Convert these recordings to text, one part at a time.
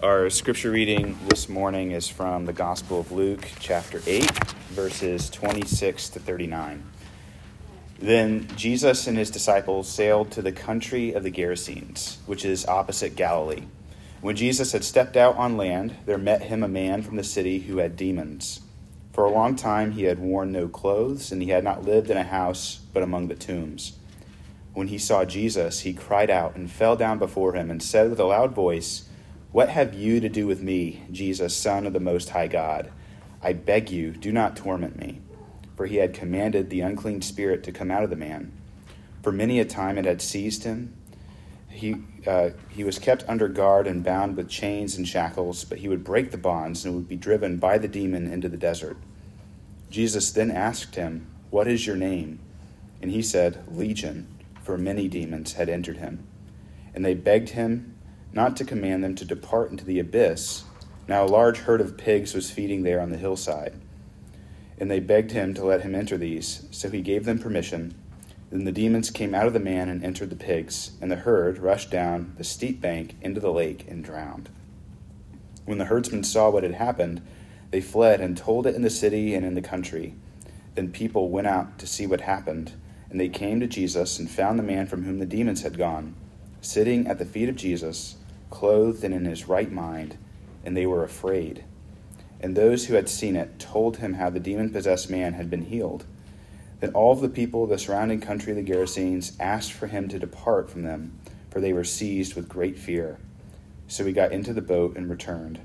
Our scripture reading this morning is from the Gospel of Luke, chapter 8, verses 26 to 39. Then Jesus and his disciples sailed to the country of the Gerasenes, which is opposite Galilee. When Jesus had stepped out on land, there met him a man from the city who had demons. For a long time he had worn no clothes, and he had not lived in a house but among the tombs. When he saw Jesus, he cried out and fell down before him and said with a loud voice, what have you to do with me, Jesus, Son of the Most High God? I beg you, do not torment me. For he had commanded the unclean spirit to come out of the man. For many a time it had seized him. He, uh, he was kept under guard and bound with chains and shackles, but he would break the bonds and would be driven by the demon into the desert. Jesus then asked him, What is your name? And he said, Legion, for many demons had entered him. And they begged him not to command them to depart into the abyss. Now a large herd of pigs was feeding there on the hillside. And they begged him to let him enter these. So he gave them permission. Then the demons came out of the man and entered the pigs, and the herd rushed down the steep bank into the lake and drowned. When the herdsmen saw what had happened, they fled and told it in the city and in the country. Then people went out to see what happened, and they came to Jesus and found the man from whom the demons had gone, sitting at the feet of Jesus clothed and in his right mind, and they were afraid. And those who had seen it told him how the demon possessed man had been healed. Then all the people of the surrounding country of the Gerasenes asked for him to depart from them, for they were seized with great fear. So he got into the boat and returned.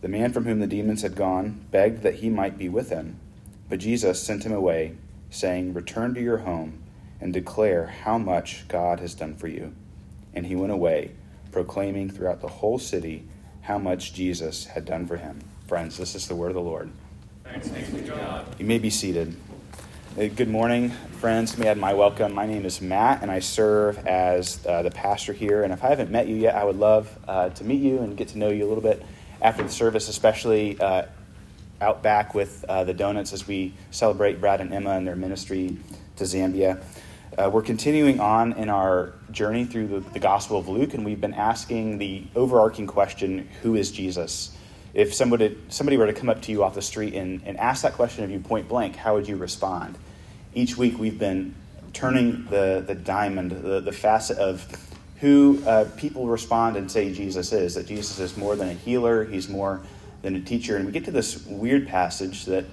The man from whom the demons had gone begged that he might be with him, but Jesus sent him away, saying, Return to your home and declare how much God has done for you. And he went away proclaiming throughout the whole city how much Jesus had done for him. Friends, this is the word of the Lord. Thanks, be God. You may be seated. Good morning, friends. May I add my welcome. My name is Matt, and I serve as uh, the pastor here. And if I haven't met you yet, I would love uh, to meet you and get to know you a little bit after the service, especially uh, out back with uh, the donuts as we celebrate Brad and Emma and their ministry to Zambia. Uh, we're continuing on in our journey through the, the, Gospel of Luke, and we've been asking the overarching question Who is Jesus? If somebody, somebody were to come up to you off the street and, and ask that question of you point blank, how would you respond? Each week we've been turning the, the diamond, the, the facet of who uh, people respond and say Jesus is, that Jesus is more than a healer, he's more than a teacher. And we get to this weird passage that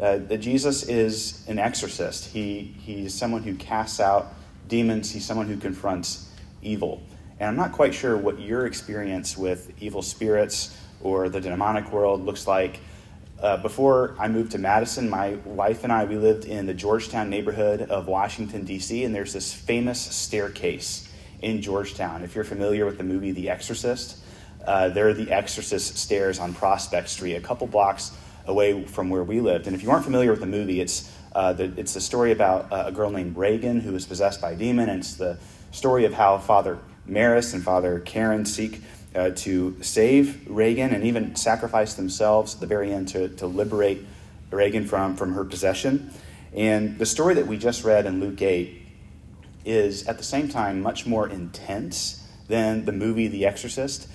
uh, that Jesus is an exorcist. He, he's someone who casts out demons, he's someone who confronts evil. And I'm not quite sure what your experience with evil spirits or the demonic world looks like. Uh, before I moved to Madison, my wife and I, we lived in the Georgetown neighborhood of Washington, D.C., and there's this famous staircase in Georgetown. If you're familiar with the movie The Exorcist, uh, there are the Exorcist stairs on Prospect Street, a couple blocks away from where we lived. And if you aren't familiar with the movie, it's uh, the, it's the story about uh, a girl named Regan who was possessed by a demon, and it's the story of how Father Merrin and Father Karras seek uh, to save Regan and even sacrifice themselves at the very end to, to liberate Regan from, from her possession. And the story that we just read in Luke 8 is at the same time much more intense than the movie The Exorcist,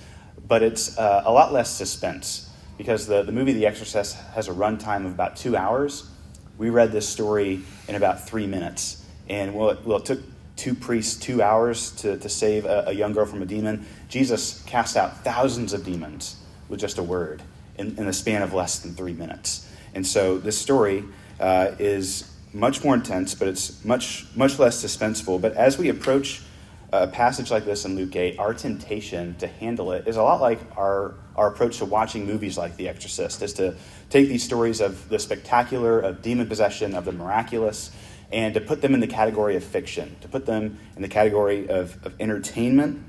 but it's uh, a lot less suspense because the, the movie The Exorcist has a runtime of about two hours. We read this story in about three minutes. And well, it, well, it took two priests two hours to, to save a, a, young girl from a demon. Jesus cast out thousands of demons with just a word in, in the span of less than three minutes. And so this story uh, is much more intense, but it's much, much less suspenseful. But as we approach a passage like this in Luke 8, our temptation to handle it is a lot like our, our approach to watching movies like The Exorcist, is to take these stories of the spectacular, of demon possession, of the miraculous, and to put them in the category of fiction, to put them in the category of, of entertainment,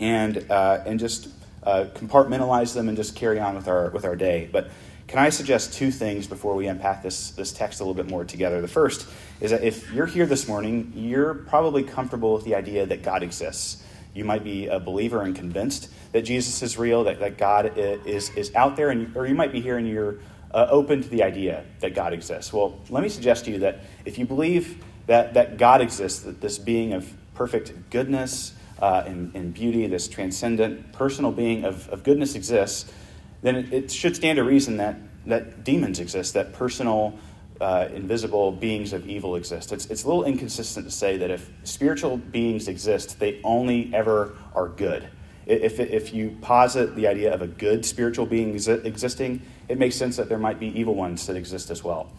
and, uh, and just uh, compartmentalize them and just carry on with our, with our day. But can I suggest two things before we unpack this, this text a little bit more together? The first is that if you're here this morning, you're probably comfortable with the idea that God exists. You might be a believer and convinced that Jesus is real, that, that God is, is out there, and, or you might be here and you're uh, open to the idea that God exists. Well, let me suggest to you that if you believe that, that God exists, that this being of perfect goodness, uh, and, and, beauty, this transcendent personal being of, of goodness exists, then it, it, should stand to reason that, that demons exist, that personal, uh, invisible beings of evil exist. It's, it's a little inconsistent to say that if spiritual beings exist, they only ever are good. If, if you posit the idea of a good spiritual being existing, it makes sense that there might be evil ones that exist as well.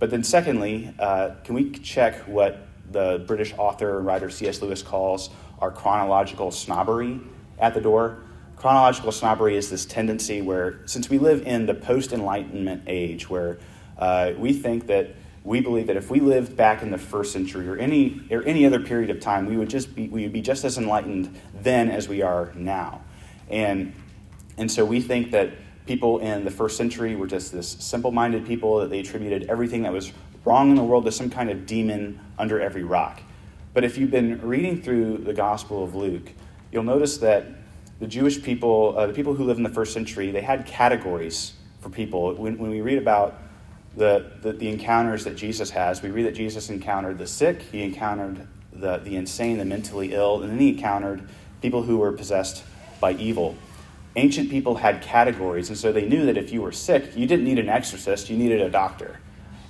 But then, secondly, uh, can we check what the British author and writer C.S. Lewis calls our chronological snobbery at the door? Chronological snobbery is this tendency where, since we live in the post Enlightenment age, where uh, we think that we believe that if we lived back in the first century or any or any other period of time, we would just be we would be just as enlightened then as we are now, and and so we think that people in the first century were just this simple-minded people that they attributed everything that was wrong in the world to some kind of demon under every rock. But if you've been reading through the Gospel of Luke, you'll notice that the Jewish people, uh, the people who lived in the first century, they had categories for people. When, when we read about the, the, the, encounters that Jesus has. We read that Jesus encountered the sick, he encountered the, the insane, the mentally ill, and then he encountered people who were possessed by evil. Ancient people had categories, and so they knew that if you were sick, you didn't need an exorcist, you needed a doctor.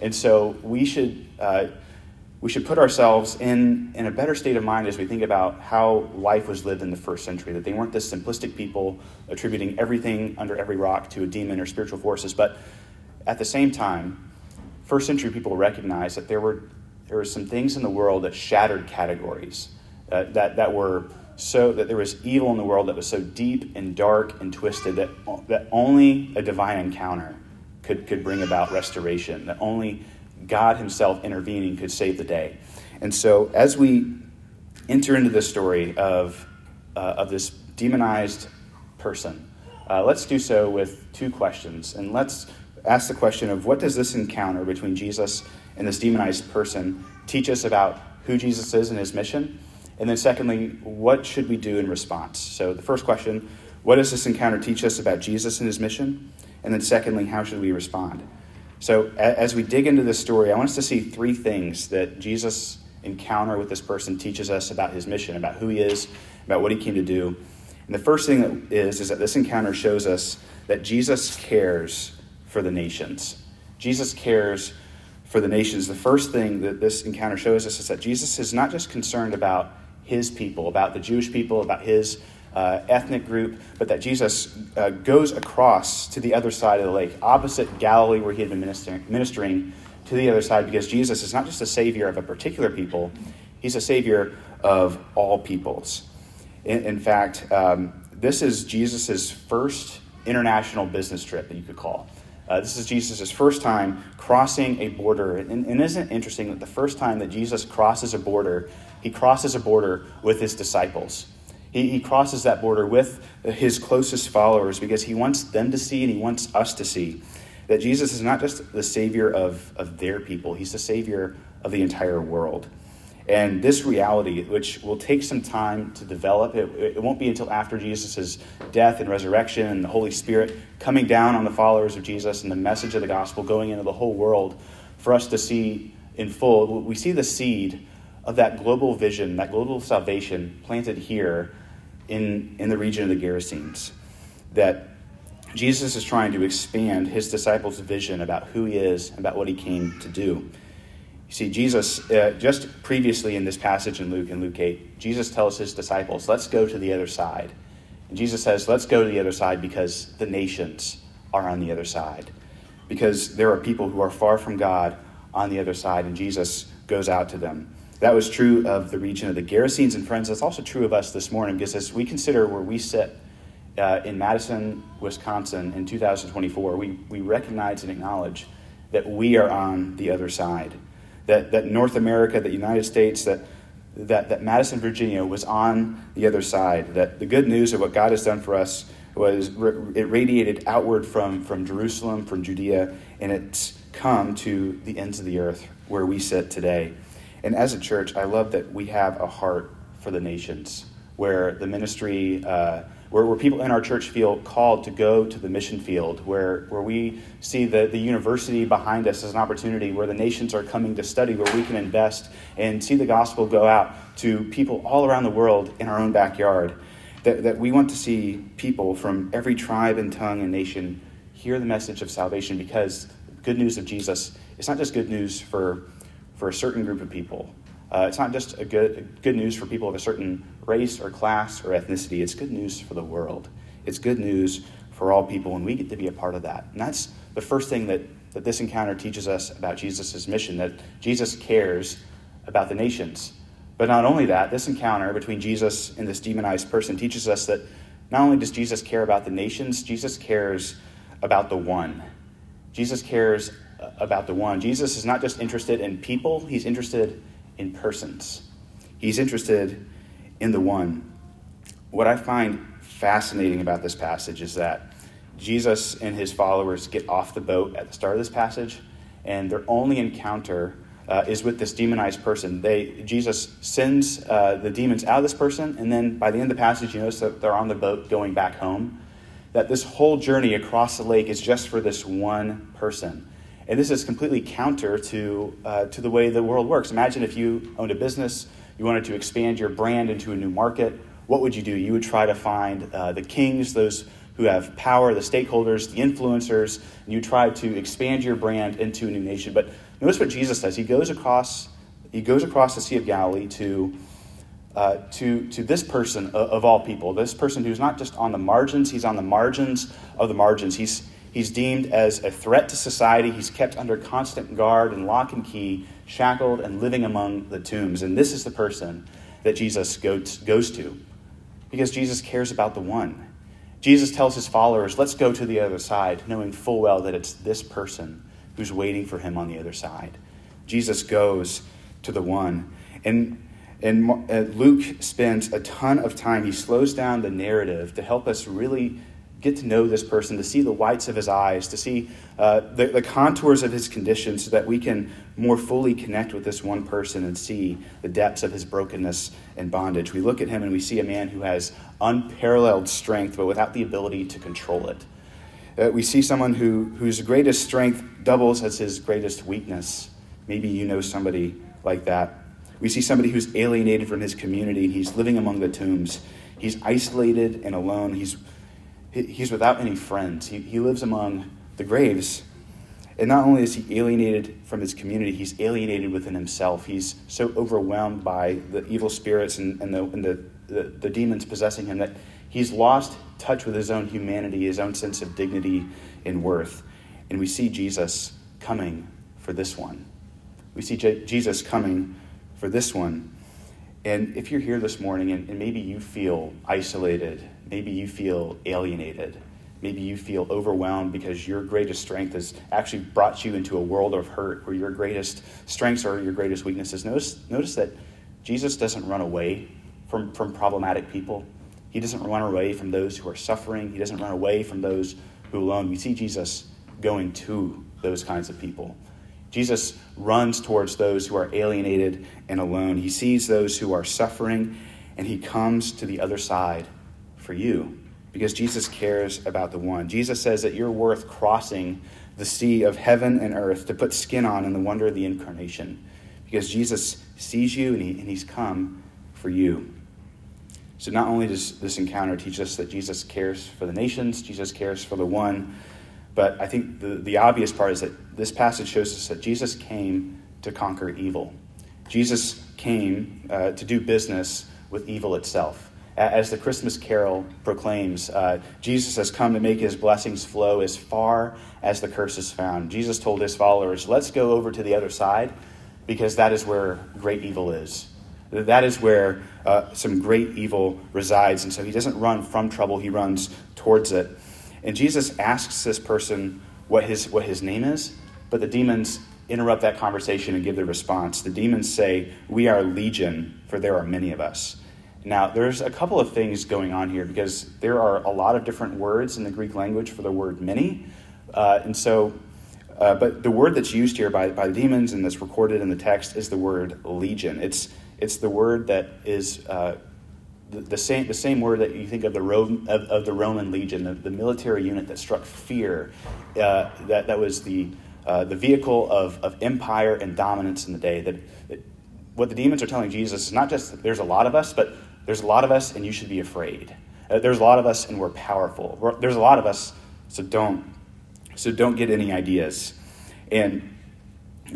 And so we should, uh, we should put ourselves in, in a better state of mind as we think about how life was lived in the first century, that they weren't this simplistic people attributing everything under every rock to a demon or spiritual forces, but at the same time, first century people recognized that there were, there were some things in the world that shattered categories, uh, that, that were so that there was evil in the world that was so deep and dark and twisted that, that only a divine encounter could, could bring about restoration, that only God Himself intervening could save the day. And so, as we enter into this story of, uh, of this demonized person, uh, let's do so with two questions. And let's ask the question of what does this encounter between Jesus and this demonized person teach us about who Jesus is and his mission? And then, secondly, what should we do in response? So, the first question what does this encounter teach us about Jesus and his mission? And then, secondly, how should we respond? So, as we dig into this story, I want us to see three things that Jesus' encounter with this person teaches us about his mission, about who he is, about what he came to do. And the first thing is is that this encounter shows us that Jesus cares for the nations. Jesus cares for the nations. The first thing that this encounter shows us is that Jesus is not just concerned about his people, about the Jewish people, about his uh, ethnic group, but that Jesus uh, goes across to the other side of the lake, opposite Galilee, where he had been ministering, ministering, to the other side, because Jesus is not just a savior of a particular people, he's a savior of all peoples. In, in fact, um, this is Jesus' first international business trip that you could call. Uh, this is Jesus' first time crossing a border. And, and isn't it interesting that the first time that Jesus crosses a border, he crosses a border with his disciples? He, he crosses that border with his closest followers because he wants them to see and he wants us to see that Jesus is not just the Savior of, of their people, he's the Savior of the entire world. And this reality, which will take some time to develop, it, it won't be until after Jesus' death and resurrection and the Holy Spirit coming down on the followers of Jesus and the message of the gospel going into the whole world for us to see in full. We see the seed of that global vision, that global salvation planted here in, in the region of the Gerasenes. That Jesus is trying to expand his disciples' vision about who he is, about what he came to do. You see, Jesus, uh, just previously in this passage in Luke, in Luke 8, Jesus tells his disciples, let's go to the other side. And Jesus says, let's go to the other side because the nations are on the other side. Because there are people who are far from God on the other side, and Jesus goes out to them. That was true of the region of the Gerasenes and friends. That's also true of us this morning because as we consider where we sit uh, in Madison, Wisconsin in 2024, we, we recognize and acknowledge that we are on the other side that, that North America, the United States, that, that, that Madison, Virginia was on the other side. That the good news of what God has done for us was it radiated outward from, from Jerusalem, from Judea, and it's come to the ends of the earth where we sit today. And as a church, I love that we have a heart for the nations, where the ministry, uh, where, where people in our church feel called to go to the mission field, where, where we see the, the university behind us as an opportunity, where the nations are coming to study, where we can invest and see the gospel go out to people all around the world in our own backyard. That, that we want to see people from every tribe and tongue and nation hear the message of salvation because good news of Jesus is not just good news for, for a certain group of people. Uh, it's not just a good, good news for people of a certain race or class or ethnicity. It's good news for the world. It's good news for all people, and we get to be a part of that. And that's the first thing that, that this encounter teaches us about Jesus' mission that Jesus cares about the nations. But not only that, this encounter between Jesus and this demonized person teaches us that not only does Jesus care about the nations, Jesus cares about the one. Jesus cares about the one. Jesus is not just interested in people, he's interested in persons. He's interested in the one. What I find fascinating about this passage is that Jesus and his followers get off the boat at the start of this passage, and their only encounter uh, is with this demonized person. They, Jesus sends uh, the demons out of this person, and then by the end of the passage, you notice that they're on the boat going back home. That this whole journey across the lake is just for this one person. And this is completely counter to, uh, to the way the world works. Imagine if you owned a business, you wanted to expand your brand into a new market. What would you do? You would try to find uh, the kings, those who have power, the stakeholders, the influencers, and you try to expand your brand into a new nation. But notice what Jesus does. He goes across, he goes across the Sea of Galilee to, uh, to, to this person of, of all people, this person who's not just on the margins, he's on the margins of the margins. He's, he's deemed as a threat to society. He's kept under constant guard and lock and key, shackled and living among the tombs. And this is the person that Jesus goes to because Jesus cares about the one. Jesus tells his followers, let's go to the other side, knowing full well that it's this person who's waiting for him on the other side. Jesus goes to the one. And, and uh, Luke spends a ton of time, he slows down the narrative to help us really get to know this person, to see the whites of his eyes, to see uh, the, the contours of his condition, so that we can more fully connect with this one person and see the depths of his brokenness and bondage. We look at him and we see a man who has unparalleled strength, but without the ability to control it. Uh, we see someone who, whose greatest strength doubles as his greatest weakness. Maybe you know somebody like that. We see somebody who's alienated from his community. He's living among the tombs. He's isolated and alone. He's he's without any friends. He, he lives among the graves. And not only is he alienated from his community, he's alienated within himself. He's so overwhelmed by the evil spirits and, and, the, and the, the, the demons possessing him that he's lost touch with his own humanity, his own sense of dignity and worth. And we see Jesus coming for this one. We see J- Jesus coming for this one. And if you're here this morning and, and maybe you feel isolated Maybe you feel alienated. Maybe you feel overwhelmed because your greatest strength has actually brought you into a world of hurt where your greatest strengths are your greatest weaknesses. Notice, notice that Jesus doesn't run away from, from problematic people. He doesn't run away from those who are suffering. He doesn't run away from those who alone. We see Jesus going to those kinds of people. Jesus runs towards those who are alienated and alone. He sees those who are suffering, and he comes to the other side for you because Jesus cares about the one. Jesus says that you're worth crossing the sea of heaven and earth to put skin on in the wonder of the incarnation because Jesus sees you and, he, and he's come for you. So, not only does this encounter teach us that Jesus cares for the nations, Jesus cares for the one, but I think the, the obvious part is that this passage shows us that Jesus came to conquer evil. Jesus came uh, to do business with evil itself as the Christmas carol proclaims, uh, Jesus has come to make his blessings flow as far as the curse is found. Jesus told his followers, Let's go over to the other side because that is where great evil is. That is where uh, some great evil resides. And so he doesn't run from trouble, he runs towards it. And Jesus asks this person what his, what his name is, but the demons interrupt that conversation and give the response. The demons say, We are legion, for there are many of us. Now, there's a couple of things going on here because there are a lot of different words in the Greek language for the word many. Uh, and so, uh, but the word that's used here by, by the demons and that's recorded in the text is the word legion. It's, it's the word that is uh, the, the, same, the same word that you think of the, Rome, of, of the Roman legion, the, the, military unit that struck fear, uh, that, that was the, uh, the vehicle of, of empire and dominance in the day. That, that what the demons are telling Jesus is not just there's a lot of us, but there's a lot of us and you should be afraid. Uh, there's a lot of us and we're powerful. There's a lot of us, so don't, so don't get any ideas. And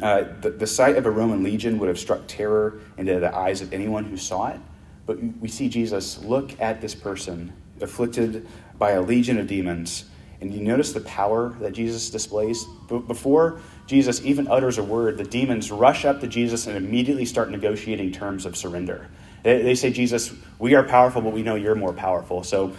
uh, the, the sight of a Roman legion would have struck terror into the eyes of anyone who saw it. But we see Jesus look at this person afflicted by a legion of demons. And you notice the power that Jesus displays? Before Jesus even utters a word, the demons rush up to Jesus and immediately start negotiating terms of surrender. They, say, Jesus, we are powerful, but we know you're more powerful. So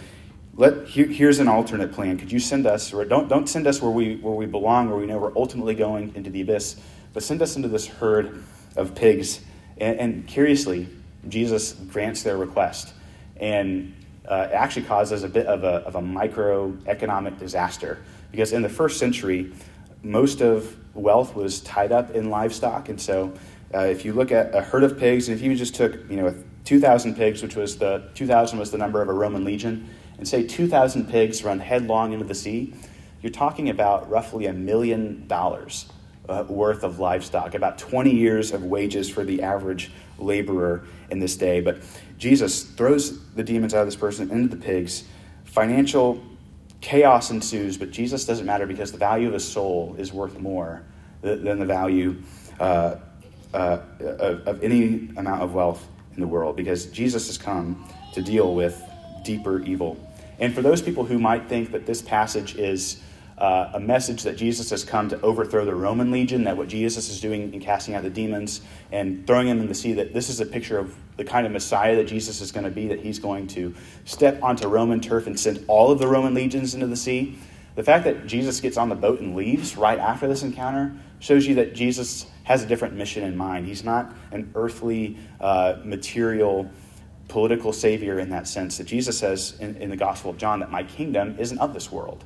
let, here, here's an alternate plan. Could you send us, or don't, don't send us where we, where we belong, where we know we're ultimately going into the abyss, but send us into this herd of pigs. And, and curiously, Jesus grants their request and uh, actually causes a bit of a, of a microeconomic disaster. Because in the first century, most of wealth was tied up in livestock. And so uh, if you look at a herd of pigs, and if you just took, you know, 2,000 pigs, which was the 2,000 was the number of a Roman legion, and say 2,000 pigs run headlong into the sea, you're talking about roughly a million dollars uh, worth of livestock, about 20 years of wages for the average laborer in this day. But Jesus throws the demons out of this person into the pigs. Financial chaos ensues, but Jesus doesn't matter because the value of a soul is worth more than the value uh, uh, of, of any amount of wealth in the world because Jesus has come to deal with deeper evil. And for those people who might think that this passage is uh, a message that Jesus has come to overthrow the Roman legion, that what Jesus is doing in casting out the demons and throwing them in the sea, that this is a picture of the kind of Messiah that Jesus is going to be, that he's going to step onto Roman turf and send all of the Roman legions into the sea. The fact that Jesus gets on the boat and leaves right after this encounter shows you that Jesus has a different mission in mind. He's not an earthly, uh, material, political savior in that sense. That Jesus says in, in the Gospel of John that my kingdom isn't of this world.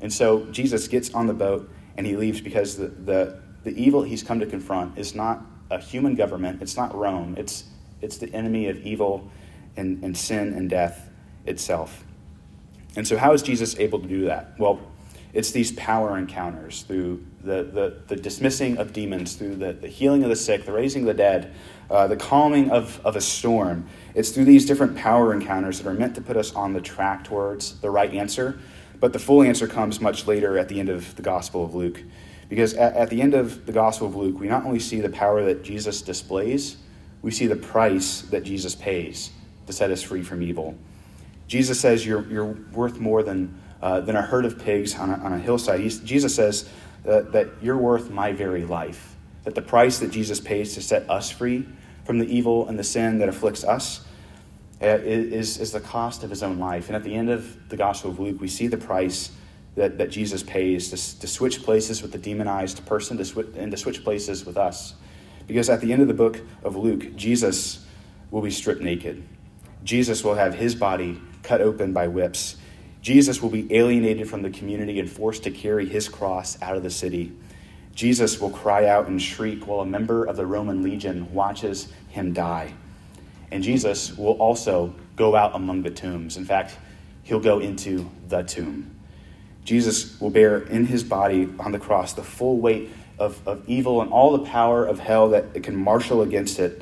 And so Jesus gets on the boat and he leaves because the, the, the evil he's come to confront is not a human government, it's not Rome, it's, it's the enemy of evil and, and sin and death itself. And so, how is Jesus able to do that? Well, it's these power encounters through the, the, the dismissing of demons, through the, the healing of the sick, the raising of the dead, uh, the calming of, of a storm. It's through these different power encounters that are meant to put us on the track towards the right answer but the full answer comes much later at the end of the Gospel of Luke. Because at, at the end of the Gospel of Luke, we not only see the power that Jesus displays, we see the price that Jesus pays to set us free from evil. Jesus says you're, you're worth more than, uh, than a herd of pigs on a, on a hillside. He's, Jesus says that, that you're worth my very life. That the price that Jesus pays to set us free from the evil and the sin that afflicts us uh, is, is the cost of his own life. And at the end of the Gospel of Luke, we see the price that, that Jesus pays to, to switch places with the demonized person to sw- and to switch places with us. Because at the end of the book of Luke, Jesus will be stripped naked. Jesus will have his body cut open by whips. Jesus will be alienated from the community and forced to carry his cross out of the city. Jesus will cry out and shriek while a member of the Roman legion watches him die. And Jesus will also go out among the tombs. In fact, he'll go into the tomb. Jesus will bear in his body on the cross the full weight of, of evil and all the power of hell that it can marshal against it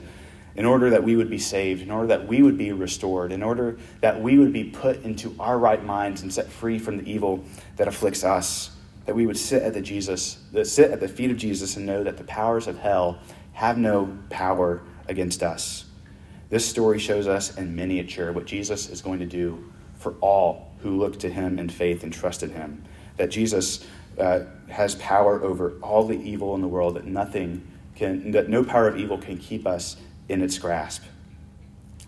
in order that we would be saved, in order that we would be restored, in order that we would be put into our right minds and set free from the evil that afflicts us. That we would sit at the Jesus, that sit at the feet of Jesus and know that the powers of hell have no power against us. This story shows us in miniature what Jesus is going to do for all who look to him in faith and trust in him. That Jesus uh, has power over all the evil in the world, that nothing can, that no power of evil can keep us in its grasp.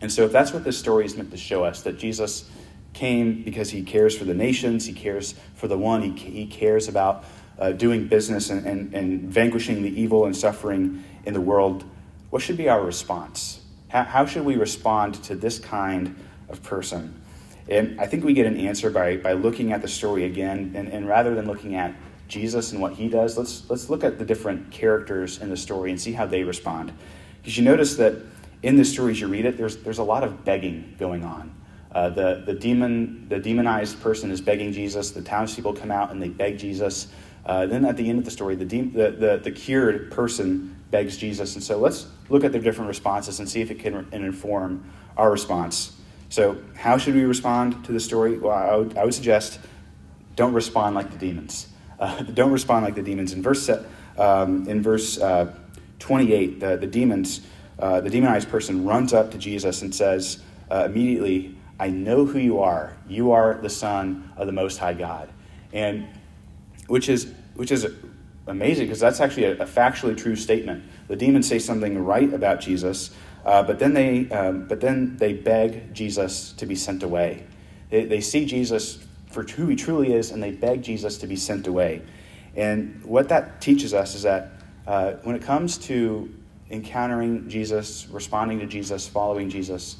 And so, if that's what this story is meant to show us, that Jesus came because he cares for the nations, he cares for the one, he, he cares about uh, doing business and, and, and vanquishing the evil and suffering in the world, what should be our response? How, how should we respond to this kind of person? And I think we get an answer by, by looking at the story again, and, and rather than looking at Jesus and what he does, let's, let's look at the different characters in the story and see how they respond. Because you notice that in the stories you read it, there's, there's a lot of begging going on. Uh, the, the, demon, the demonized person is begging Jesus. The townspeople come out and they beg Jesus. Uh, then at the end of the story, the, de- the, the, the, cured person begs Jesus. And so let's look at their different responses and see if it can inform our response. So, how should we respond to the story? Well, I would, I would suggest don't respond like the demons. Uh, don't respond like the demons. In verse, um, in verse uh, 28, the, the demons, uh, the demonized person runs up to Jesus and says uh, immediately, I know who you are. You are the Son of the Most High God. And which is, which is amazing because that's actually a, a, factually true statement. The demons say something right about Jesus, uh, but, then they, um, but then they beg Jesus to be sent away. They, they see Jesus for who he truly is, and they beg Jesus to be sent away. And what that teaches us is that uh, when it comes to encountering Jesus, responding to Jesus, following Jesus,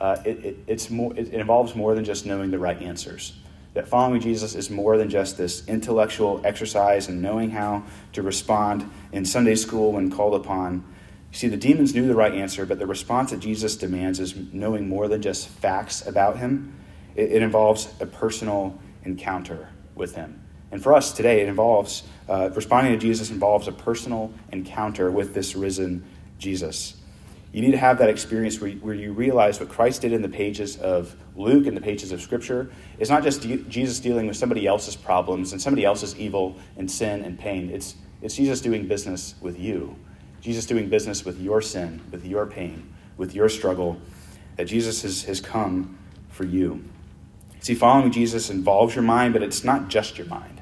uh, it, it, it's more, it involves more than just knowing the right answers. That following Jesus is more than just this intellectual exercise and knowing how to respond in Sunday school when called upon. You see, the demons knew the right answer, but the response that Jesus demands is knowing more than just facts about him it, it involves a personal encounter with Him. And for us today, it involves uh, responding to Jesus involves a personal encounter with this risen Jesus. You need to have that experience where, where you realize what Christ did in the pages of Luke and the pages of Scripture is not just de- Jesus dealing with somebody else's problems and somebody else's evil and sin and pain. It's, it's Jesus doing business with you. Jesus doing business with your sin, with your pain, with your struggle, that Jesus has, has come for you. See, following Jesus involves your mind, but it's not just your mind.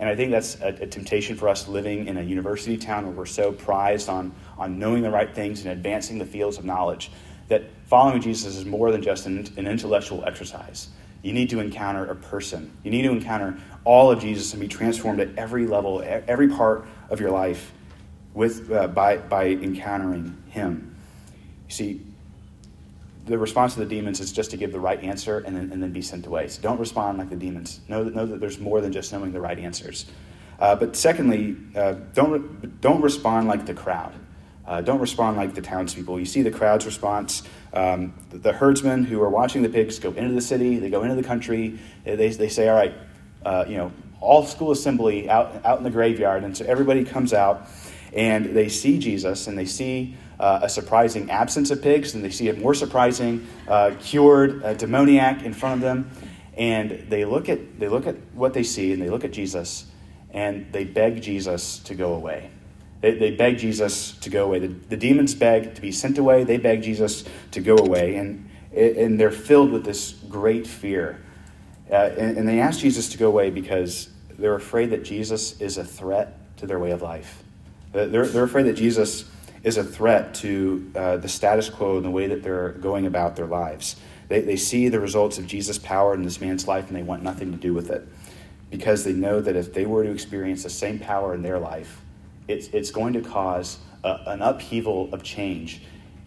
And I think that's a, a, temptation for us living in a university town where we're so prized on, on knowing the right things and advancing the fields of knowledge that following Jesus is more than just an, an intellectual exercise. You need to encounter a person. You need to encounter all of Jesus and be transformed at every level, every part of your life with, uh, by, by encountering Him. You see, the response to the demons is just to give the right answer and then, and then be sent away. So don't respond like the demons. Know that, know that there's more than just knowing the right answers. Uh, but secondly, uh, don't, don't respond like the crowd. Uh, don't respond like the townspeople. You see the crowd's response. Um, the, the, herdsmen who are watching the pigs go into the city, they go into the country, they, they say, all right, uh, you know, all school assembly out, out in the graveyard. And so everybody comes out and they see Jesus and they see uh, a surprising absence of pigs, and they see a more surprising uh, cured uh, demoniac in front of them, and they look at they look at what they see, and they look at Jesus, and they beg Jesus to go away. They, they beg Jesus to go away. The, the demons beg to be sent away. They beg Jesus to go away, and and they're filled with this great fear, uh, and, and they ask Jesus to go away because they're afraid that Jesus is a threat to their way of life. They're, they're afraid that Jesus is a threat to uh, the status quo and the way that they're going about their lives. They, they see the results of Jesus' power in this man's life and they want nothing to do with it because they know that if they were to experience the same power in their life, it's, it's going to cause a, an upheaval of change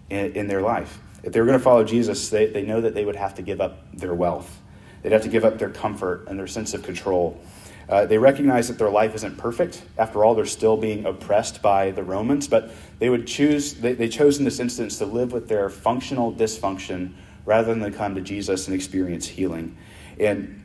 in, in their life. If they were going to follow Jesus, they, they know that they would have to give up their wealth. They'd have to give up their comfort and their sense of control. Uh, they recognize that their life isn't perfect. After all, they're still being oppressed by the Romans, but they would choose, they, they chose in this instance to live with their functional dysfunction rather than to come to Jesus and experience healing. And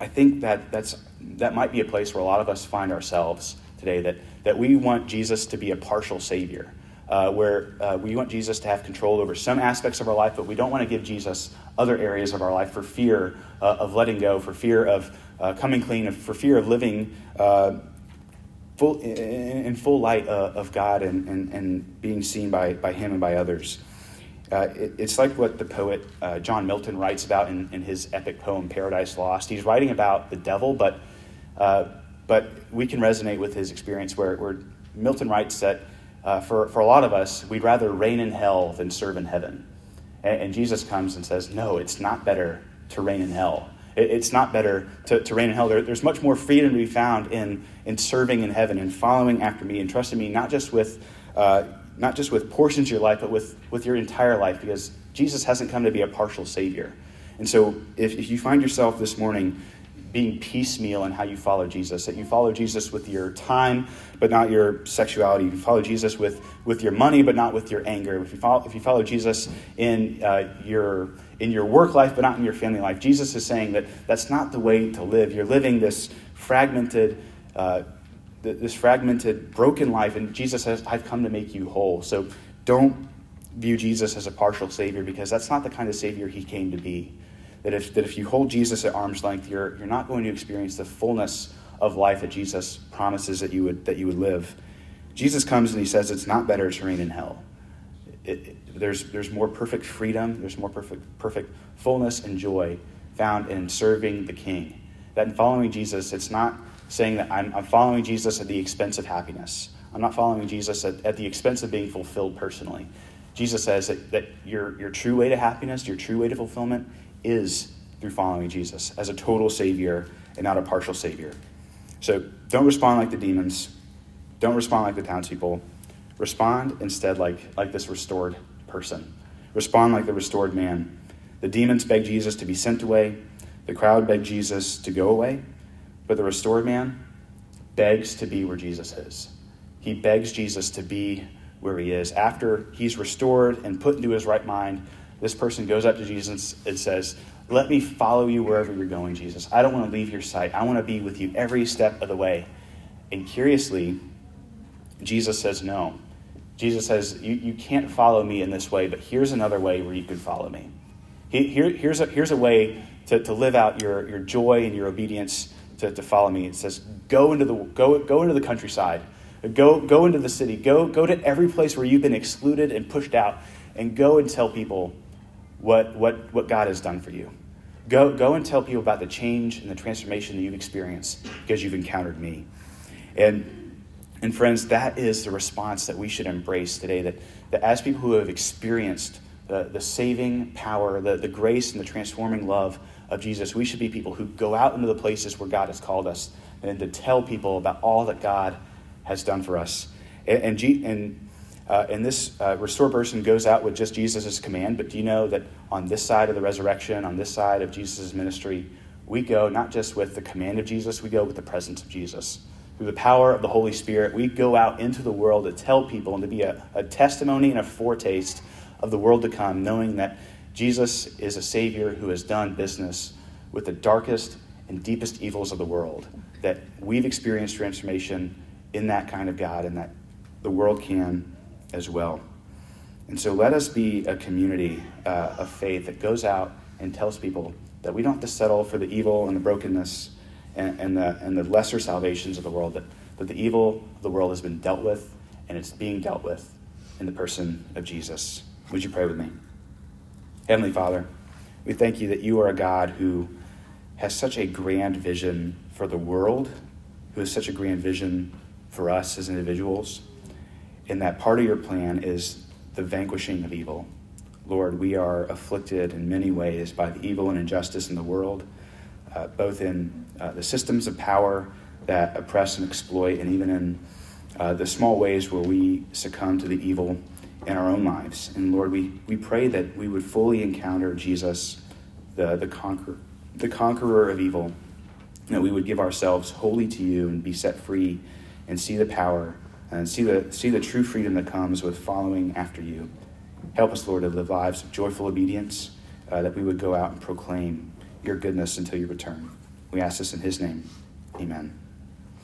I think that that's, that might be a place where a lot of us find ourselves today, that, that we want Jesus to be a partial Savior. Uh, where uh, we want Jesus to have control over some aspects of our life, but we don't want to give Jesus other areas of our life for fear uh, of letting go, for fear of uh, coming clean, for fear of living uh, full, in, in, full light uh, of God and, and, and being seen by, by Him and by others. Uh, it, it's like what the poet uh, John Milton writes about in, in, his epic poem Paradise Lost. He's writing about the devil, but, uh, but we can resonate with his experience where, where Milton writes that for, for a lot of us, we'd rather reign in hell than serve in heaven. And, and Jesus comes and says, No, it's not better to reign in hell it's not better to, to reign in hell. There, there's much more freedom to be found in, in serving in heaven and following after me and trusting me, not just with, uh, not just with portions of your life, but with, with your entire life, because Jesus hasn't come to be a partial Savior. And so if, if you find yourself this morning being piecemeal in how you follow Jesus, that you follow Jesus with your time, but not your sexuality. You follow Jesus with, with your money, but not with your anger. If you follow, if you follow Jesus in, uh, your, in your work life, but not in your family life, Jesus is saying that that's not the way to live. You're living this fragmented, uh, this fragmented, broken life, and Jesus says, I've come to make you whole. So don't view Jesus as a partial Savior because that's not the kind of Savior he came to be. That if, that if you hold Jesus at arm's length, you're, you're not going to experience the fullness of life that Jesus promises that you would, that you would live. Jesus comes and he says it's not better to reign in hell. It, there's, there's more perfect freedom, there's more perfect, perfect fullness and joy found in serving the King. That in following Jesus, it's not saying that I'm, I'm following Jesus at the expense of happiness. I'm not following Jesus at, at the expense of being fulfilled personally. Jesus says that, that your, your true way to happiness, your true way to fulfillment, is through following Jesus as a total Savior and not a partial Savior. So don't respond like the demons. Don't respond like the townspeople. Respond instead like, like this restored person. Respond like the restored man. The demons beg Jesus to be sent away. The crowd begged Jesus to go away. But the restored man begs to be where Jesus is. He begs Jesus to be where he is. After he's restored and put into his right mind, this person goes up to Jesus and says, Let me follow you wherever you're going, Jesus. I don't want to leave your sight. I want to be with you every step of the way. And curiously, Jesus says, No. Jesus says, You, you can't follow me in this way, but here's another way where you can follow me. Here, here's, a, here's a way to, to live out your, your joy and your obedience to, to follow me. It says, Go into the, go, go into the countryside Go, go into the city. Go, go to every place where you've been excluded and pushed out, and go and tell people what, what, what God has done for you. Go, go and tell people about the change and the transformation that you've experienced because you've encountered me. And, and friends, that is the response that we should embrace today. That, that as people who have experienced the, the saving power, the, the grace, and the transforming love of Jesus, we should be people who go out into the places where God has called us and to tell people about all that God has done for us. And, and, and, uh, and this uh, restored person goes out with just Jesus' command, but do you know that on this side of the resurrection, on this side of Jesus' ministry, we go not just with the command of Jesus, we go with the presence of Jesus. Through the power of the Holy Spirit, we go out into the world to tell people and to be a, a testimony and a foretaste of the world to come, knowing that Jesus is a Savior who has done business with the darkest and deepest evils of the world, that we've experienced transformation in that kind of God and that the world can as well. And so let us be a community uh, of faith that goes out and tells people that we don't have to settle for the evil and the brokenness and, and, the, and the lesser salvations of the world, that, that the evil of the world has been dealt with and it's being dealt with in the person of Jesus. Would you pray with me? Heavenly Father, we thank you that you are a God who has such a grand vision for the world, who has such a grand vision for us as individuals. And that part of your plan is the vanquishing of evil. Lord, we are afflicted in many ways by the evil and injustice in the world, uh, both in uh, the systems of power that oppress and exploit, and even in uh, the small ways where we succumb to the evil in our own lives. And Lord, we, we pray that we would fully encounter Jesus, the, the, conquer, the conqueror of evil, that we would give ourselves wholly to you and be set free and see the power and see the, see the true freedom that comes with following after you. Help us, Lord, to live lives of joyful obedience, uh, that we would go out and proclaim your goodness until you return. We ask this in his name. Amen.